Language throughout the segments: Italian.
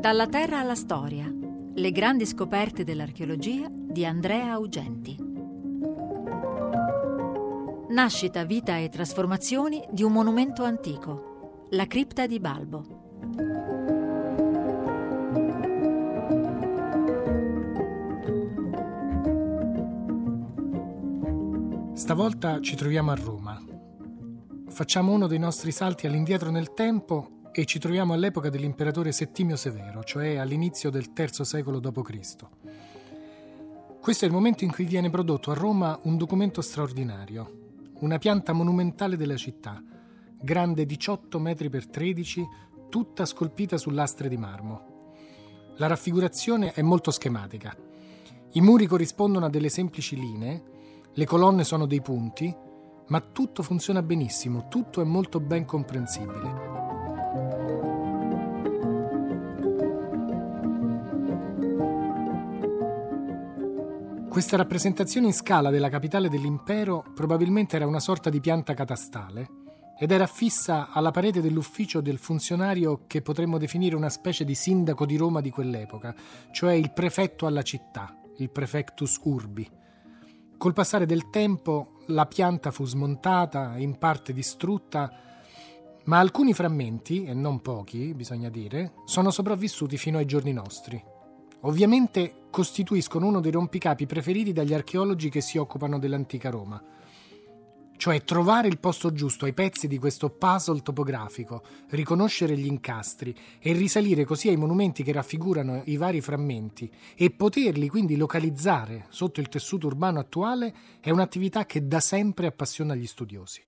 Dalla terra alla storia. Le grandi scoperte dell'archeologia di Andrea Augenti. Nascita, vita e trasformazioni di un monumento antico, la cripta di Balbo. Stavolta ci troviamo a Roma. Facciamo uno dei nostri salti all'indietro nel tempo e ci troviamo all'epoca dell'imperatore Settimio Severo, cioè all'inizio del III secolo d.C. Questo è il momento in cui viene prodotto a Roma un documento straordinario, una pianta monumentale della città, grande 18 metri per 13, tutta scolpita su lastre di marmo. La raffigurazione è molto schematica. I muri corrispondono a delle semplici linee, le colonne sono dei punti, ma tutto funziona benissimo, tutto è molto ben comprensibile. Questa rappresentazione in scala della capitale dell'impero probabilmente era una sorta di pianta catastale ed era fissa alla parete dell'ufficio del funzionario che potremmo definire una specie di sindaco di Roma di quell'epoca, cioè il prefetto alla città, il prefectus urbi. Col passare del tempo la pianta fu smontata, in parte distrutta, ma alcuni frammenti, e non pochi, bisogna dire, sono sopravvissuti fino ai giorni nostri. Ovviamente costituiscono uno dei rompicapi preferiti dagli archeologi che si occupano dell'antica Roma. Cioè trovare il posto giusto ai pezzi di questo puzzle topografico, riconoscere gli incastri e risalire così ai monumenti che raffigurano i vari frammenti e poterli quindi localizzare sotto il tessuto urbano attuale è un'attività che da sempre appassiona gli studiosi.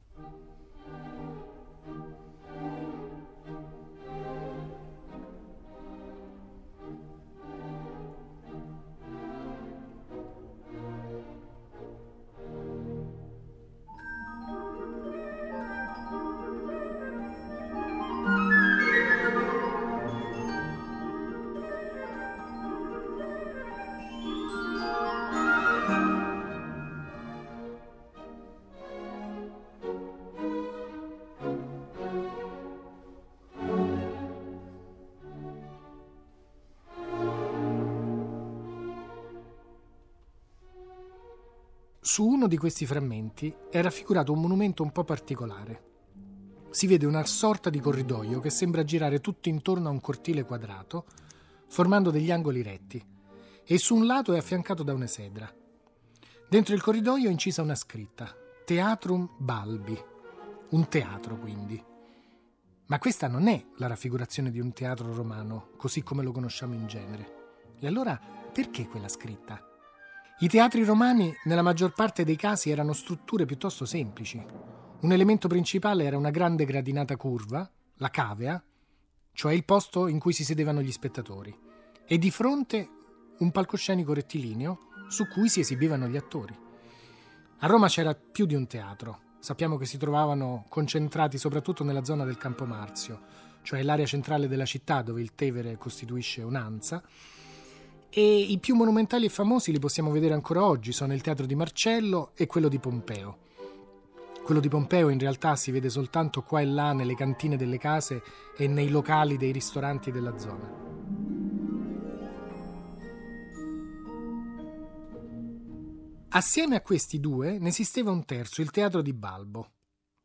Su uno di questi frammenti è raffigurato un monumento un po' particolare. Si vede una sorta di corridoio che sembra girare tutto intorno a un cortile quadrato, formando degli angoli retti, e su un lato è affiancato da un'esedra. Dentro il corridoio è incisa una scritta, Teatrum Balbi, un teatro quindi. Ma questa non è la raffigurazione di un teatro romano, così come lo conosciamo in genere. E allora perché quella scritta? I teatri romani nella maggior parte dei casi erano strutture piuttosto semplici. Un elemento principale era una grande gradinata curva, la cavea, cioè il posto in cui si sedevano gli spettatori, e di fronte un palcoscenico rettilineo su cui si esibivano gli attori. A Roma c'era più di un teatro. Sappiamo che si trovavano concentrati soprattutto nella zona del Campo Marzio, cioè l'area centrale della città dove il Tevere costituisce un'ansa, e i più monumentali e famosi li possiamo vedere ancora oggi, sono il teatro di Marcello e quello di Pompeo. Quello di Pompeo in realtà si vede soltanto qua e là nelle cantine delle case e nei locali dei ristoranti della zona. Assieme a questi due ne esisteva un terzo, il teatro di Balbo.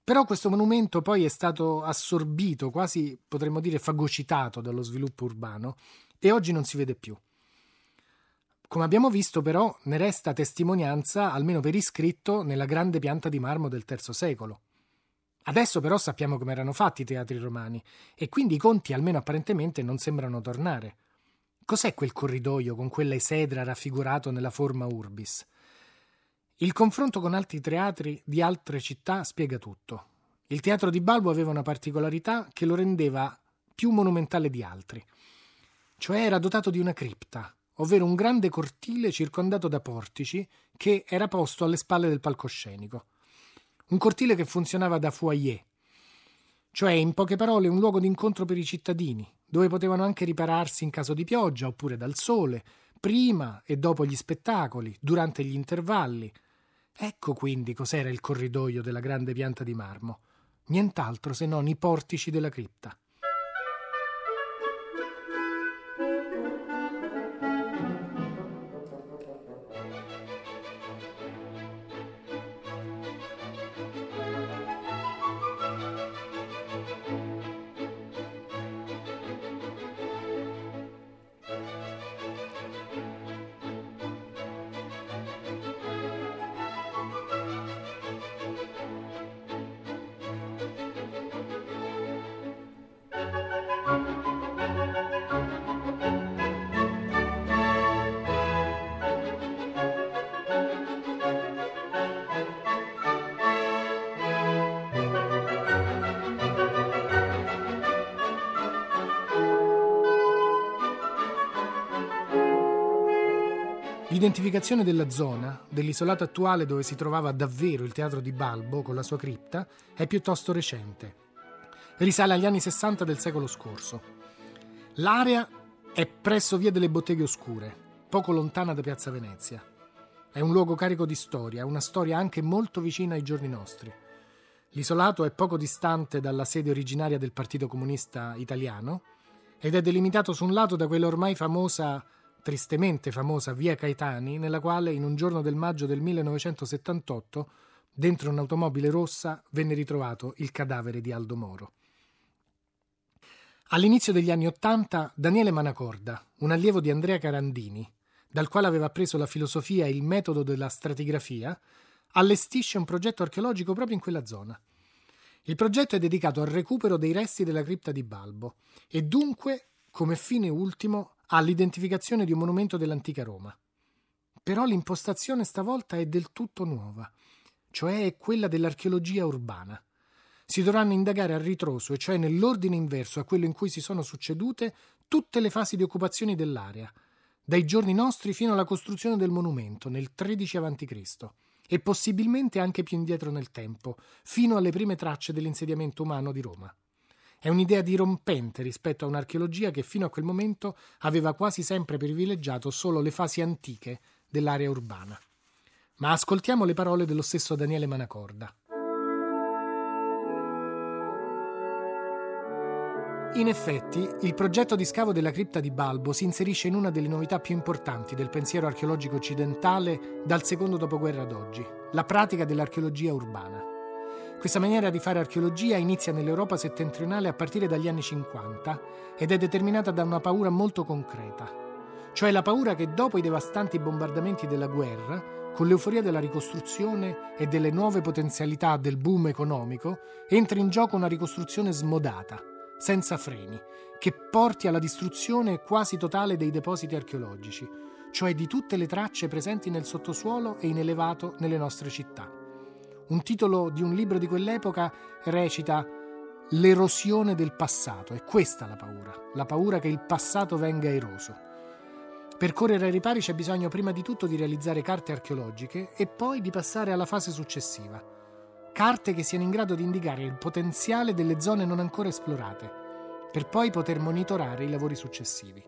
Però questo monumento poi è stato assorbito, quasi potremmo dire fagocitato dallo sviluppo urbano e oggi non si vede più. Come abbiamo visto però ne resta testimonianza, almeno per iscritto, nella grande pianta di marmo del III secolo. Adesso però sappiamo come erano fatti i teatri romani e quindi i conti, almeno apparentemente, non sembrano tornare. Cos'è quel corridoio con quella esedra raffigurato nella forma urbis? Il confronto con altri teatri di altre città spiega tutto. Il teatro di Balbo aveva una particolarità che lo rendeva più monumentale di altri, cioè era dotato di una cripta, ovvero un grande cortile circondato da portici che era posto alle spalle del palcoscenico. Un cortile che funzionava da foyer, cioè in poche parole un luogo d'incontro per i cittadini, dove potevano anche ripararsi in caso di pioggia oppure dal sole, prima e dopo gli spettacoli, durante gli intervalli. Ecco quindi cos'era il corridoio della grande pianta di marmo, nient'altro se non i portici della cripta. L'identificazione della zona, dell'isolato attuale dove si trovava davvero il teatro di Balbo con la sua cripta, è piuttosto recente. Risale agli anni 60 del secolo scorso. L'area è presso via delle Botteghe Oscure, poco lontana da Piazza Venezia. È un luogo carico di storia, una storia anche molto vicina ai giorni nostri. L'isolato è poco distante dalla sede originaria del Partito Comunista Italiano ed è delimitato su un lato da quella ormai famosa, tristemente famosa Via Caetani, nella quale in un giorno del maggio del 1978, dentro un'automobile rossa, venne ritrovato il cadavere di Aldo Moro. All'inizio degli anni Ottanta, Daniele Manacorda, un allievo di Andrea Carandini, dal quale aveva preso la filosofia e il metodo della stratigrafia, allestisce un progetto archeologico proprio in quella zona. Il progetto è dedicato al recupero dei resti della cripta di Balbo e dunque, come fine ultimo, all'identificazione di un monumento dell'antica Roma. Però l'impostazione stavolta è del tutto nuova, cioè è quella dell'archeologia urbana. Si dovranno indagare a ritroso, e cioè nell'ordine inverso a quello in cui si sono succedute, tutte le fasi di occupazione dell'area, dai giorni nostri fino alla costruzione del monumento nel 13 a.C e possibilmente anche più indietro nel tempo, fino alle prime tracce dell'insediamento umano di Roma. È un'idea dirompente rispetto a un'archeologia che fino a quel momento aveva quasi sempre privilegiato solo le fasi antiche dell'area urbana. Ma ascoltiamo le parole dello stesso Daniele Manacorda. In effetti, il progetto di scavo della cripta di Balbo si inserisce in una delle novità più importanti del pensiero archeologico occidentale dal secondo dopoguerra ad oggi, la pratica dell'archeologia urbana. Questa maniera di fare archeologia inizia nell'Europa settentrionale a partire dagli anni 50 ed è determinata da una paura molto concreta, cioè la paura che dopo i devastanti bombardamenti della guerra, con l'euforia della ricostruzione e delle nuove potenzialità del boom economico, entri in gioco una ricostruzione smodata senza freni, che porti alla distruzione quasi totale dei depositi archeologici, cioè di tutte le tracce presenti nel sottosuolo e in elevato nelle nostre città. Un titolo di un libro di quell'epoca recita L'erosione del passato. È questa la paura, la paura che il passato venga eroso. Per correre ai ripari c'è bisogno prima di tutto di realizzare carte archeologiche e poi di passare alla fase successiva, carte che siano in grado di indicare il potenziale delle zone non ancora esplorate, per poi poter monitorare i lavori successivi.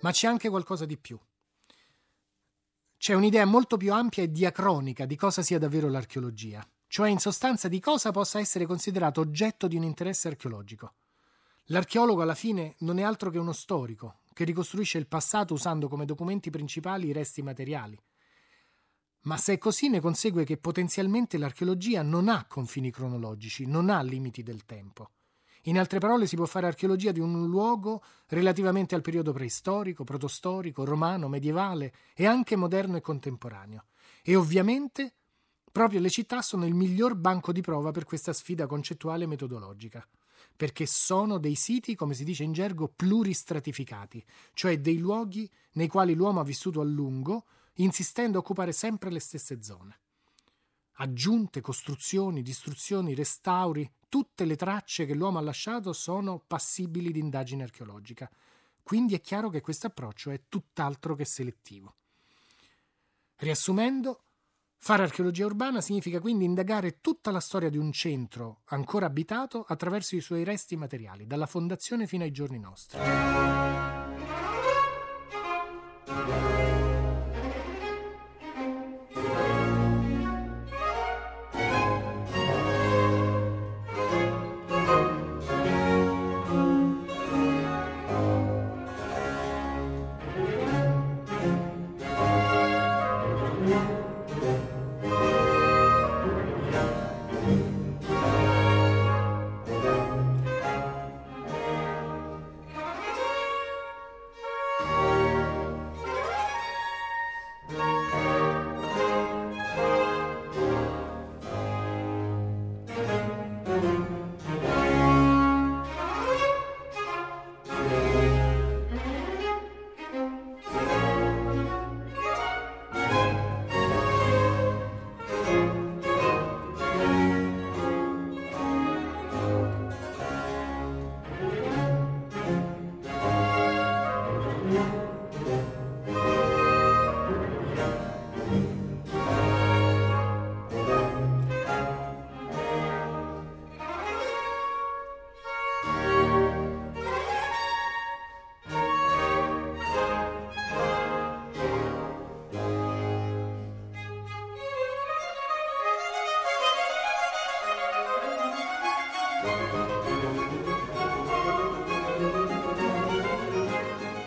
Ma c'è anche qualcosa di più. C'è un'idea molto più ampia e diacronica di cosa sia davvero l'archeologia, cioè in sostanza di cosa possa essere considerato oggetto di un interesse archeologico. L'archeologo alla fine non è altro che uno storico, che ricostruisce il passato usando come documenti principali i resti materiali. Ma se è così ne consegue che potenzialmente l'archeologia non ha confini cronologici, non ha limiti del tempo. In altre parole si può fare archeologia di un luogo relativamente al periodo preistorico, protostorico, romano, medievale e anche moderno e contemporaneo. E ovviamente proprio le città sono il miglior banco di prova per questa sfida concettuale e metodologica perché sono dei siti, come si dice in gergo, pluristratificati, cioè dei luoghi nei quali l'uomo ha vissuto a lungo, insistendo a occupare sempre le stesse zone. Aggiunte, costruzioni, distruzioni, restauri, tutte le tracce che l'uomo ha lasciato sono passibili di indagine archeologica. Quindi è chiaro che questo approccio è tutt'altro che selettivo. Riassumendo, Fare archeologia urbana significa quindi indagare tutta la storia di un centro ancora abitato attraverso i suoi resti materiali, dalla fondazione fino ai giorni nostri.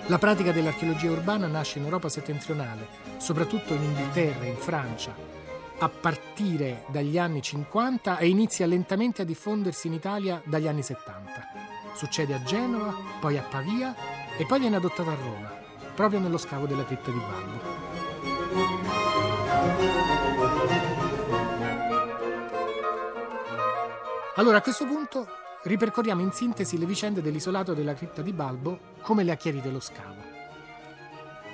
La pratica dell'archeologia urbana nasce in Europa settentrionale, soprattutto in Inghilterra, in Francia, a partire dagli anni 50 e inizia lentamente a diffondersi in Italia dagli anni 70. Succede a Genova, poi a Pavia e poi viene adottata a Roma, proprio nello scavo della cripta di Balbo. Allora a questo punto ripercorriamo in sintesi le vicende dell'isolato della cripta di Balbo come le ha chiarite lo scavo.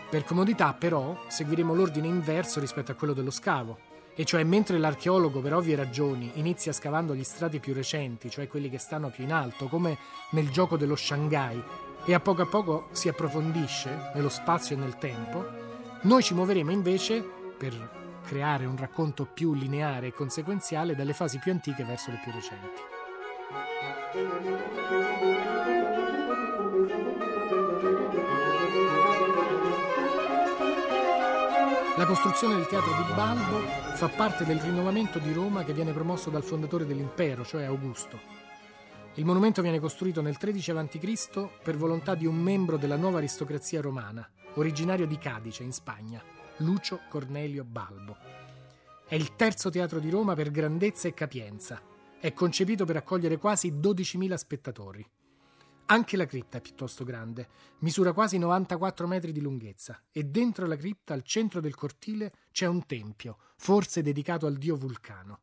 Per comodità però seguiremo l'ordine inverso rispetto a quello dello scavo, e cioè mentre l'archeologo per ovvie ragioni inizia scavando gli strati più recenti, cioè quelli che stanno più in alto, come nel gioco dello Shanghai, e a poco a poco si approfondisce nello spazio e nel tempo, noi ci muoveremo invece per creare un racconto più lineare e conseguenziale dalle fasi più antiche verso le più recenti. La costruzione del teatro di Balbo fa parte del rinnovamento di Roma che viene promosso dal fondatore dell'impero, cioè Augusto. Il monumento viene costruito nel 13 a.C. per volontà di un membro della nuova aristocrazia romana, originario di Cadice, in Spagna, Lucio Cornelio Balbo. È il terzo teatro di Roma per grandezza e capienza. È concepito per accogliere quasi 12.000 spettatori. Anche la cripta è piuttosto grande, misura quasi 94 metri di lunghezza e dentro la cripta, al centro del cortile, c'è un tempio, forse dedicato al dio Vulcano.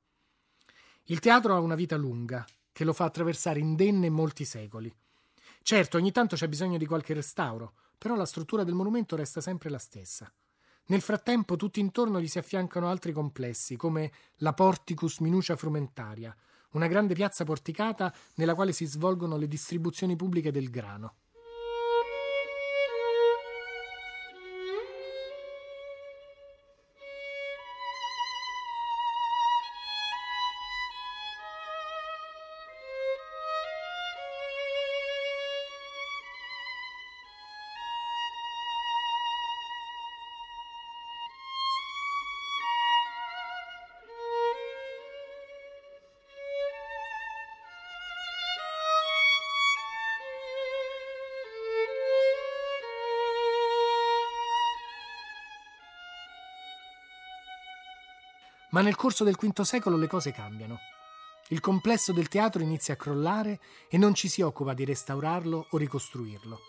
Il teatro ha una vita lunga, che lo fa attraversare indenne molti secoli. Certo, ogni tanto c'è bisogno di qualche restauro, però la struttura del monumento resta sempre la stessa. Nel frattempo, tutti intorno gli si affiancano altri complessi, come la Porticus Minucia Frumentaria, una grande piazza porticata nella quale si svolgono le distribuzioni pubbliche del grano. Ma nel corso del V secolo le cose cambiano. Il complesso del teatro inizia a crollare e non ci si occupa di restaurarlo o ricostruirlo.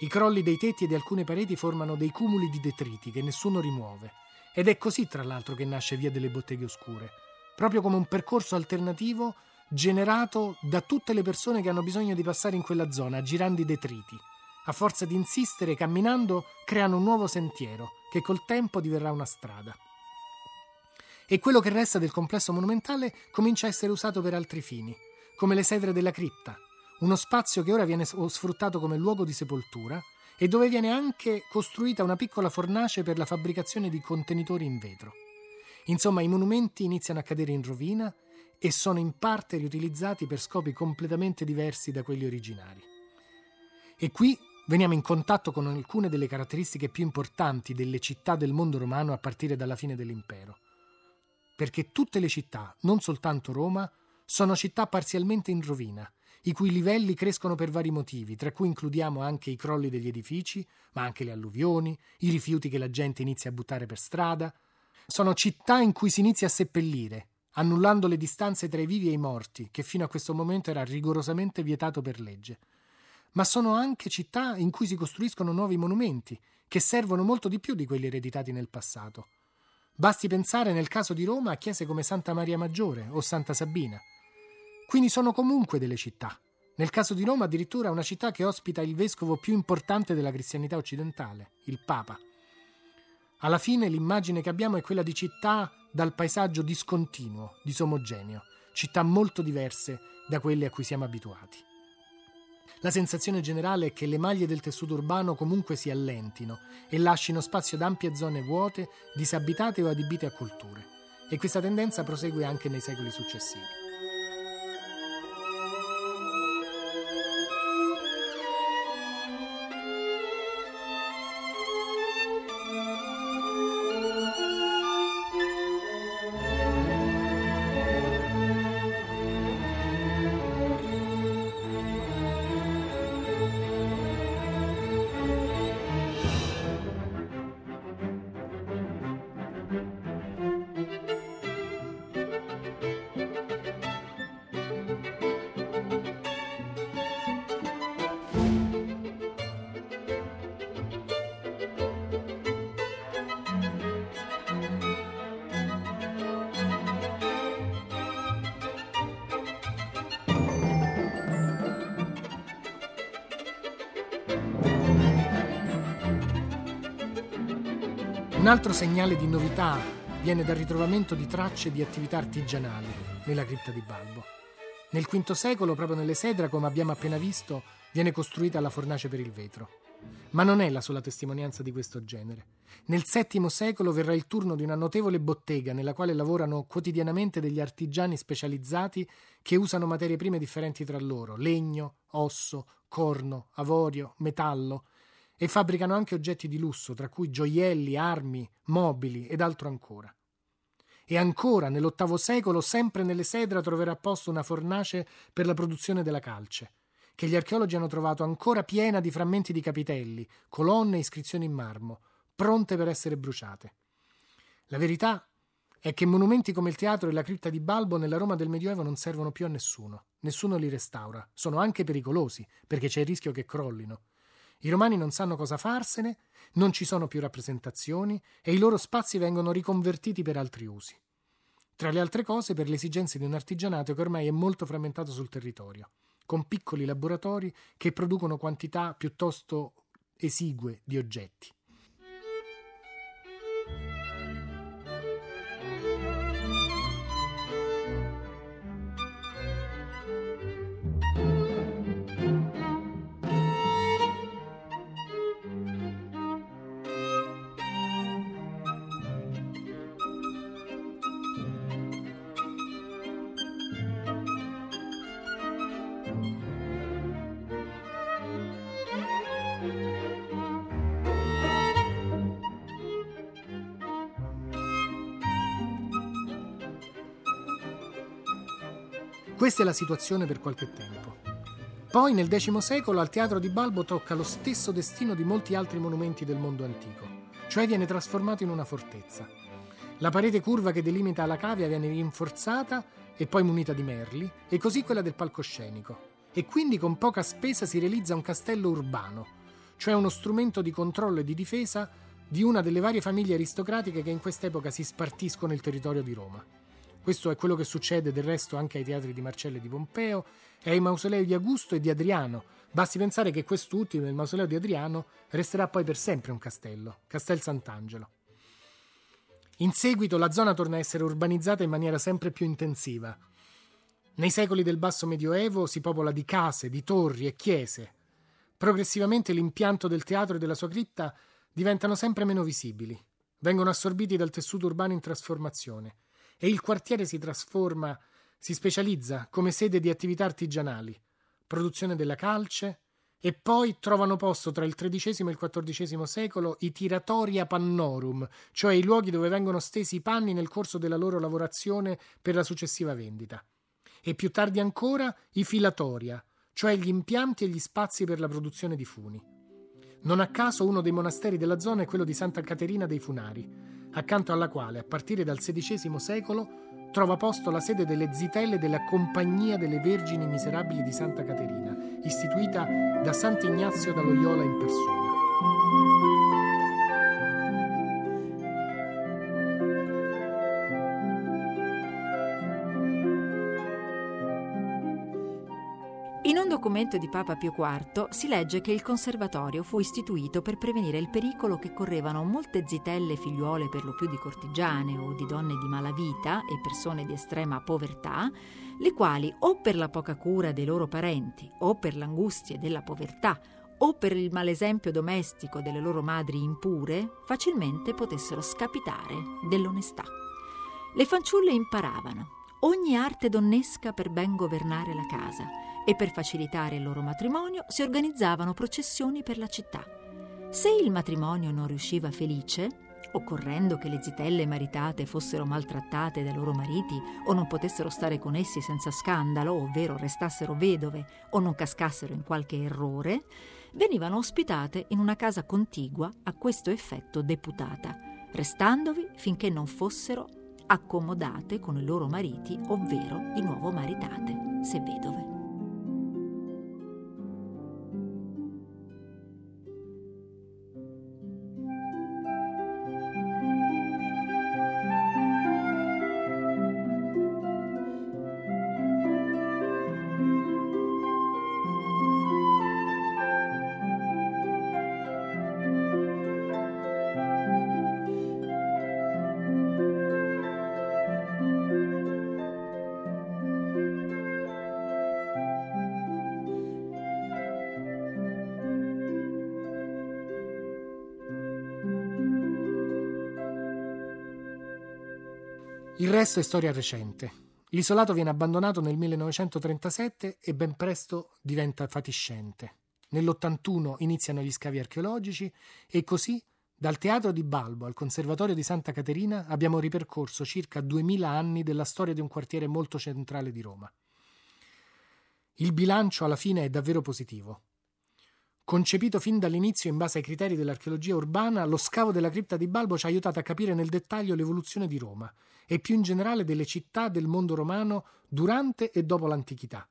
I crolli dei tetti e di alcune pareti formano dei cumuli di detriti che nessuno rimuove. Ed è così, tra l'altro, che nasce Via delle Botteghe Oscure, proprio come un percorso alternativo generato da tutte le persone che hanno bisogno di passare in quella zona, girando i detriti. A forza di insistere, camminando, creano un nuovo sentiero, che col tempo diverrà una strada e quello che resta del complesso monumentale comincia a essere usato per altri fini, come le sedre della cripta, uno spazio che ora viene sfruttato come luogo di sepoltura e dove viene anche costruita una piccola fornace per la fabbricazione di contenitori in vetro. Insomma, i monumenti iniziano a cadere in rovina e sono in parte riutilizzati per scopi completamente diversi da quelli originari. E qui veniamo in contatto con alcune delle caratteristiche più importanti delle città del mondo romano a partire dalla fine dell'impero perché tutte le città, non soltanto Roma, sono città parzialmente in rovina, i cui livelli crescono per vari motivi, tra cui includiamo anche i crolli degli edifici, ma anche le alluvioni, i rifiuti che la gente inizia a buttare per strada. Sono città in cui si inizia a seppellire, annullando le distanze tra i vivi e i morti, che fino a questo momento era rigorosamente vietato per legge. Ma sono anche città in cui si costruiscono nuovi monumenti, che servono molto di più di quelli ereditati nel passato. Basti pensare nel caso di Roma a chiese come Santa Maria Maggiore o Santa Sabina. Quindi sono comunque delle città. Nel caso di Roma addirittura una città che ospita il vescovo più importante della cristianità occidentale, il Papa. Alla fine l'immagine che abbiamo è quella di città dal paesaggio discontinuo, disomogeneo, città molto diverse da quelle a cui siamo abituati. La sensazione generale è che le maglie del tessuto urbano comunque si allentino e lasciano spazio ad ampie zone vuote, disabitate o adibite a colture. E questa tendenza prosegue anche nei secoli successivi. Un altro segnale di novità viene dal ritrovamento di tracce di attività artigianali nella cripta di Balbo. Nel V secolo, proprio nelle Sedra, come abbiamo appena visto, viene costruita la fornace per il vetro. Ma non è la sola testimonianza di questo genere. Nel VII secolo verrà il turno di una notevole bottega nella quale lavorano quotidianamente degli artigiani specializzati che usano materie prime differenti tra loro, legno, osso, corno, avorio, metallo, e fabbricano anche oggetti di lusso, tra cui gioielli, armi, mobili ed altro ancora. E ancora, nell'VIII secolo, sempre nelle Sedra troverà posto una fornace per la produzione della calce, che gli archeologi hanno trovato ancora piena di frammenti di capitelli, colonne e iscrizioni in marmo, pronte per essere bruciate. La verità è che monumenti come il teatro e la cripta di Balbo nella Roma del Medioevo non servono più a nessuno, nessuno li restaura, sono anche pericolosi perché c'è il rischio che crollino. I romani non sanno cosa farsene, non ci sono più rappresentazioni e i loro spazi vengono riconvertiti per altri usi. Tra le altre cose per le esigenze di un artigianato che ormai è molto frammentato sul territorio con piccoli laboratori che producono quantità piuttosto esigue di oggetti. Questa è la situazione per qualche tempo. Poi nel X secolo al teatro di Balbo tocca lo stesso destino di molti altri monumenti del mondo antico, cioè viene trasformato in una fortezza. La parete curva che delimita la cavia viene rinforzata e poi munita di merli, e così quella del palcoscenico. E quindi con poca spesa si realizza un castello urbano, cioè uno strumento di controllo e di difesa di una delle varie famiglie aristocratiche che in quest'epoca si spartiscono il territorio di Roma. Questo è quello che succede del resto anche ai teatri di Marcello e di Pompeo e ai mausolei di Augusto e di Adriano. Basti pensare che quest'ultimo, il mausoleo di Adriano, resterà poi per sempre un castello, Castel Sant'Angelo. In seguito la zona torna a essere urbanizzata in maniera sempre più intensiva. Nei secoli del basso medioevo si popola di case, di torri e chiese. Progressivamente l'impianto del teatro e della sua cripta diventano sempre meno visibili, vengono assorbiti dal tessuto urbano in trasformazione e il quartiere si trasforma, si specializza come sede di attività artigianali, produzione della calce, e poi trovano posto tra il XIII e il XIV secolo i tiratoria pannorum, cioè i luoghi dove vengono stesi i panni nel corso della loro lavorazione per la successiva vendita. E più tardi ancora i filatoria, cioè gli impianti e gli spazi per la produzione di funi. Non a caso uno dei monasteri della zona è quello di Santa Caterina dei Funari, accanto alla quale, a partire dal XVI secolo, trova posto la sede delle zitelle della Compagnia delle Vergini Miserabili di Santa Caterina, istituita da Sant'Ignazio da Loyola in persona. Documento di Papa Pio IV si legge che il conservatorio fu istituito per prevenire il pericolo che correvano molte zitelle figliuole per lo più di cortigiane o di donne di malavita e persone di estrema povertà, le quali o per la poca cura dei loro parenti o per l'angustia della povertà o per il malesempio domestico delle loro madri impure, facilmente potessero scapitare dell'onestà. Le fanciulle imparavano ogni arte donnesca per ben governare la casa e per facilitare il loro matrimonio si organizzavano processioni per la città. Se il matrimonio non riusciva felice, occorrendo che le zitelle maritate fossero maltrattate dai loro mariti o non potessero stare con essi senza scandalo, ovvero restassero vedove o non cascassero in qualche errore, venivano ospitate in una casa contigua a questo effetto deputata, restandovi finché non fossero accomodate con i loro mariti, ovvero di nuovo maritate, se vedove. Resto è storia recente. L'isolato viene abbandonato nel 1937 e ben presto diventa fatiscente. Nell'81 iniziano gli scavi archeologici e così dal teatro di Balbo al conservatorio di Santa Caterina abbiamo ripercorso circa 2000 anni della storia di un quartiere molto centrale di Roma. Il bilancio alla fine è davvero positivo. Concepito fin dall'inizio in base ai criteri dell'archeologia urbana, lo scavo della cripta di Balbo ci ha aiutato a capire nel dettaglio l'evoluzione di Roma e più in generale delle città del mondo romano durante e dopo l'antichità.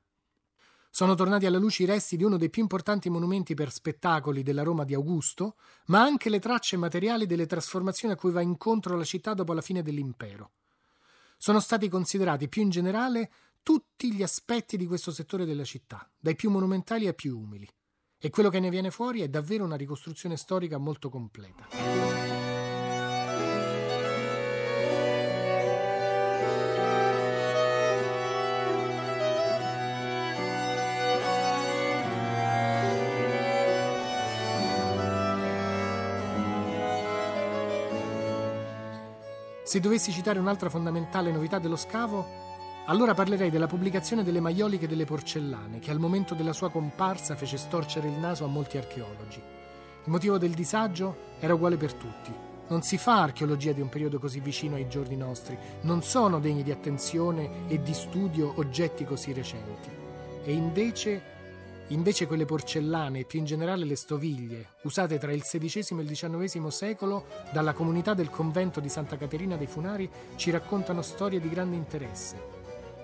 Sono tornati alla luce i resti di uno dei più importanti monumenti per spettacoli della Roma di Augusto, ma anche le tracce materiali delle trasformazioni a cui va incontro la città dopo la fine dell'impero. Sono stati considerati più in generale tutti gli aspetti di questo settore della città, dai più monumentali ai più umili e quello che ne viene fuori è davvero una ricostruzione storica molto completa. Se dovessi citare un'altra fondamentale novità dello scavo, allora parlerei della pubblicazione delle maioliche delle porcellane, che al momento della sua comparsa fece storcere il naso a molti archeologi. Il motivo del disagio era uguale per tutti. Non si fa archeologia di un periodo così vicino ai giorni nostri, non sono degni di attenzione e di studio oggetti così recenti. E invece Invece quelle porcellane e più in generale le stoviglie, usate tra il XVI e il XIX secolo dalla comunità del convento di Santa Caterina dei Funari, ci raccontano storie di grande interesse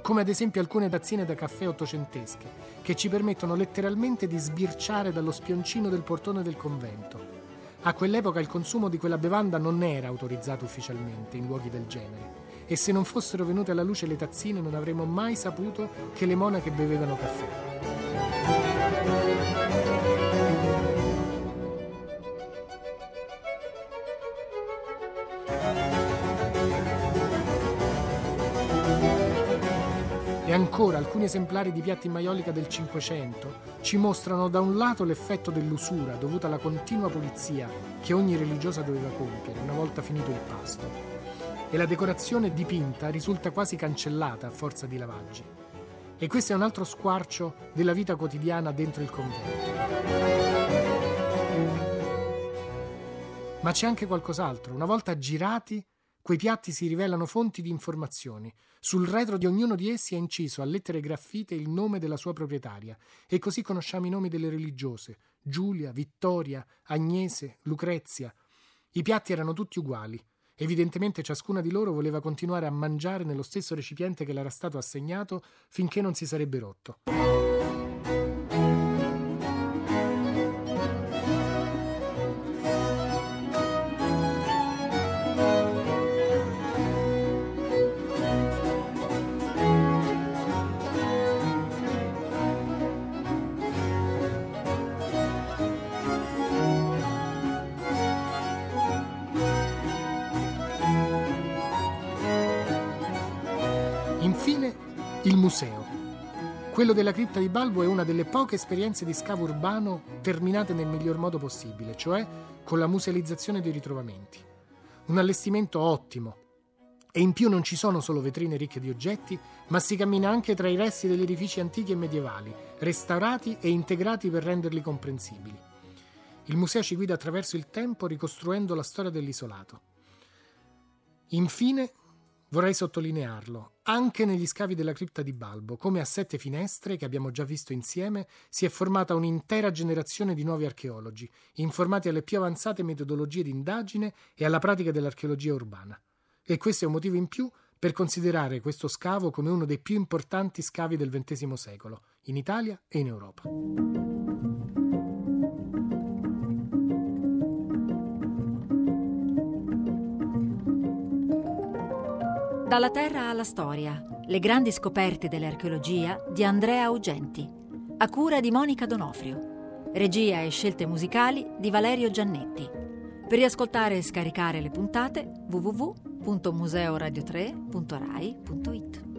come ad esempio alcune tazzine da caffè ottocentesche, che ci permettono letteralmente di sbirciare dallo spioncino del portone del convento. A quell'epoca il consumo di quella bevanda non era autorizzato ufficialmente in luoghi del genere e se non fossero venute alla luce le tazzine non avremmo mai saputo che le monache bevevano caffè. Ancora alcuni esemplari di piatti in maiolica del Cinquecento ci mostrano da un lato l'effetto dell'usura dovuta alla continua pulizia che ogni religiosa doveva compiere una volta finito il pasto, e la decorazione dipinta risulta quasi cancellata a forza di lavaggi. E questo è un altro squarcio della vita quotidiana dentro il convento. Ma c'è anche qualcos'altro. Una volta girati, Quei piatti si rivelano fonti di informazioni. Sul retro di ognuno di essi è inciso a lettere graffite il nome della sua proprietaria, e così conosciamo i nomi delle religiose: Giulia, Vittoria, Agnese, Lucrezia. I piatti erano tutti uguali. Evidentemente ciascuna di loro voleva continuare a mangiare nello stesso recipiente che le era stato assegnato finché non si sarebbe rotto. Quello della cripta di Balbo è una delle poche esperienze di scavo urbano terminate nel miglior modo possibile, cioè con la musealizzazione dei ritrovamenti. Un allestimento ottimo. E in più non ci sono solo vetrine ricche di oggetti, ma si cammina anche tra i resti degli edifici antichi e medievali, restaurati e integrati per renderli comprensibili. Il museo ci guida attraverso il tempo ricostruendo la storia dell'isolato. Infine, Vorrei sottolinearlo, anche negli scavi della cripta di Balbo, come a sette finestre che abbiamo già visto insieme, si è formata un'intera generazione di nuovi archeologi, informati alle più avanzate metodologie di indagine e alla pratica dell'archeologia urbana. E questo è un motivo in più per considerare questo scavo come uno dei più importanti scavi del XX secolo, in Italia e in Europa. Dalla terra alla storia, le grandi scoperte dell'archeologia di Andrea Augenti, a cura di Monica Donofrio, regia e scelte musicali di Valerio Giannetti. Per riascoltare e scaricare le puntate www.museoradio3.rai.it.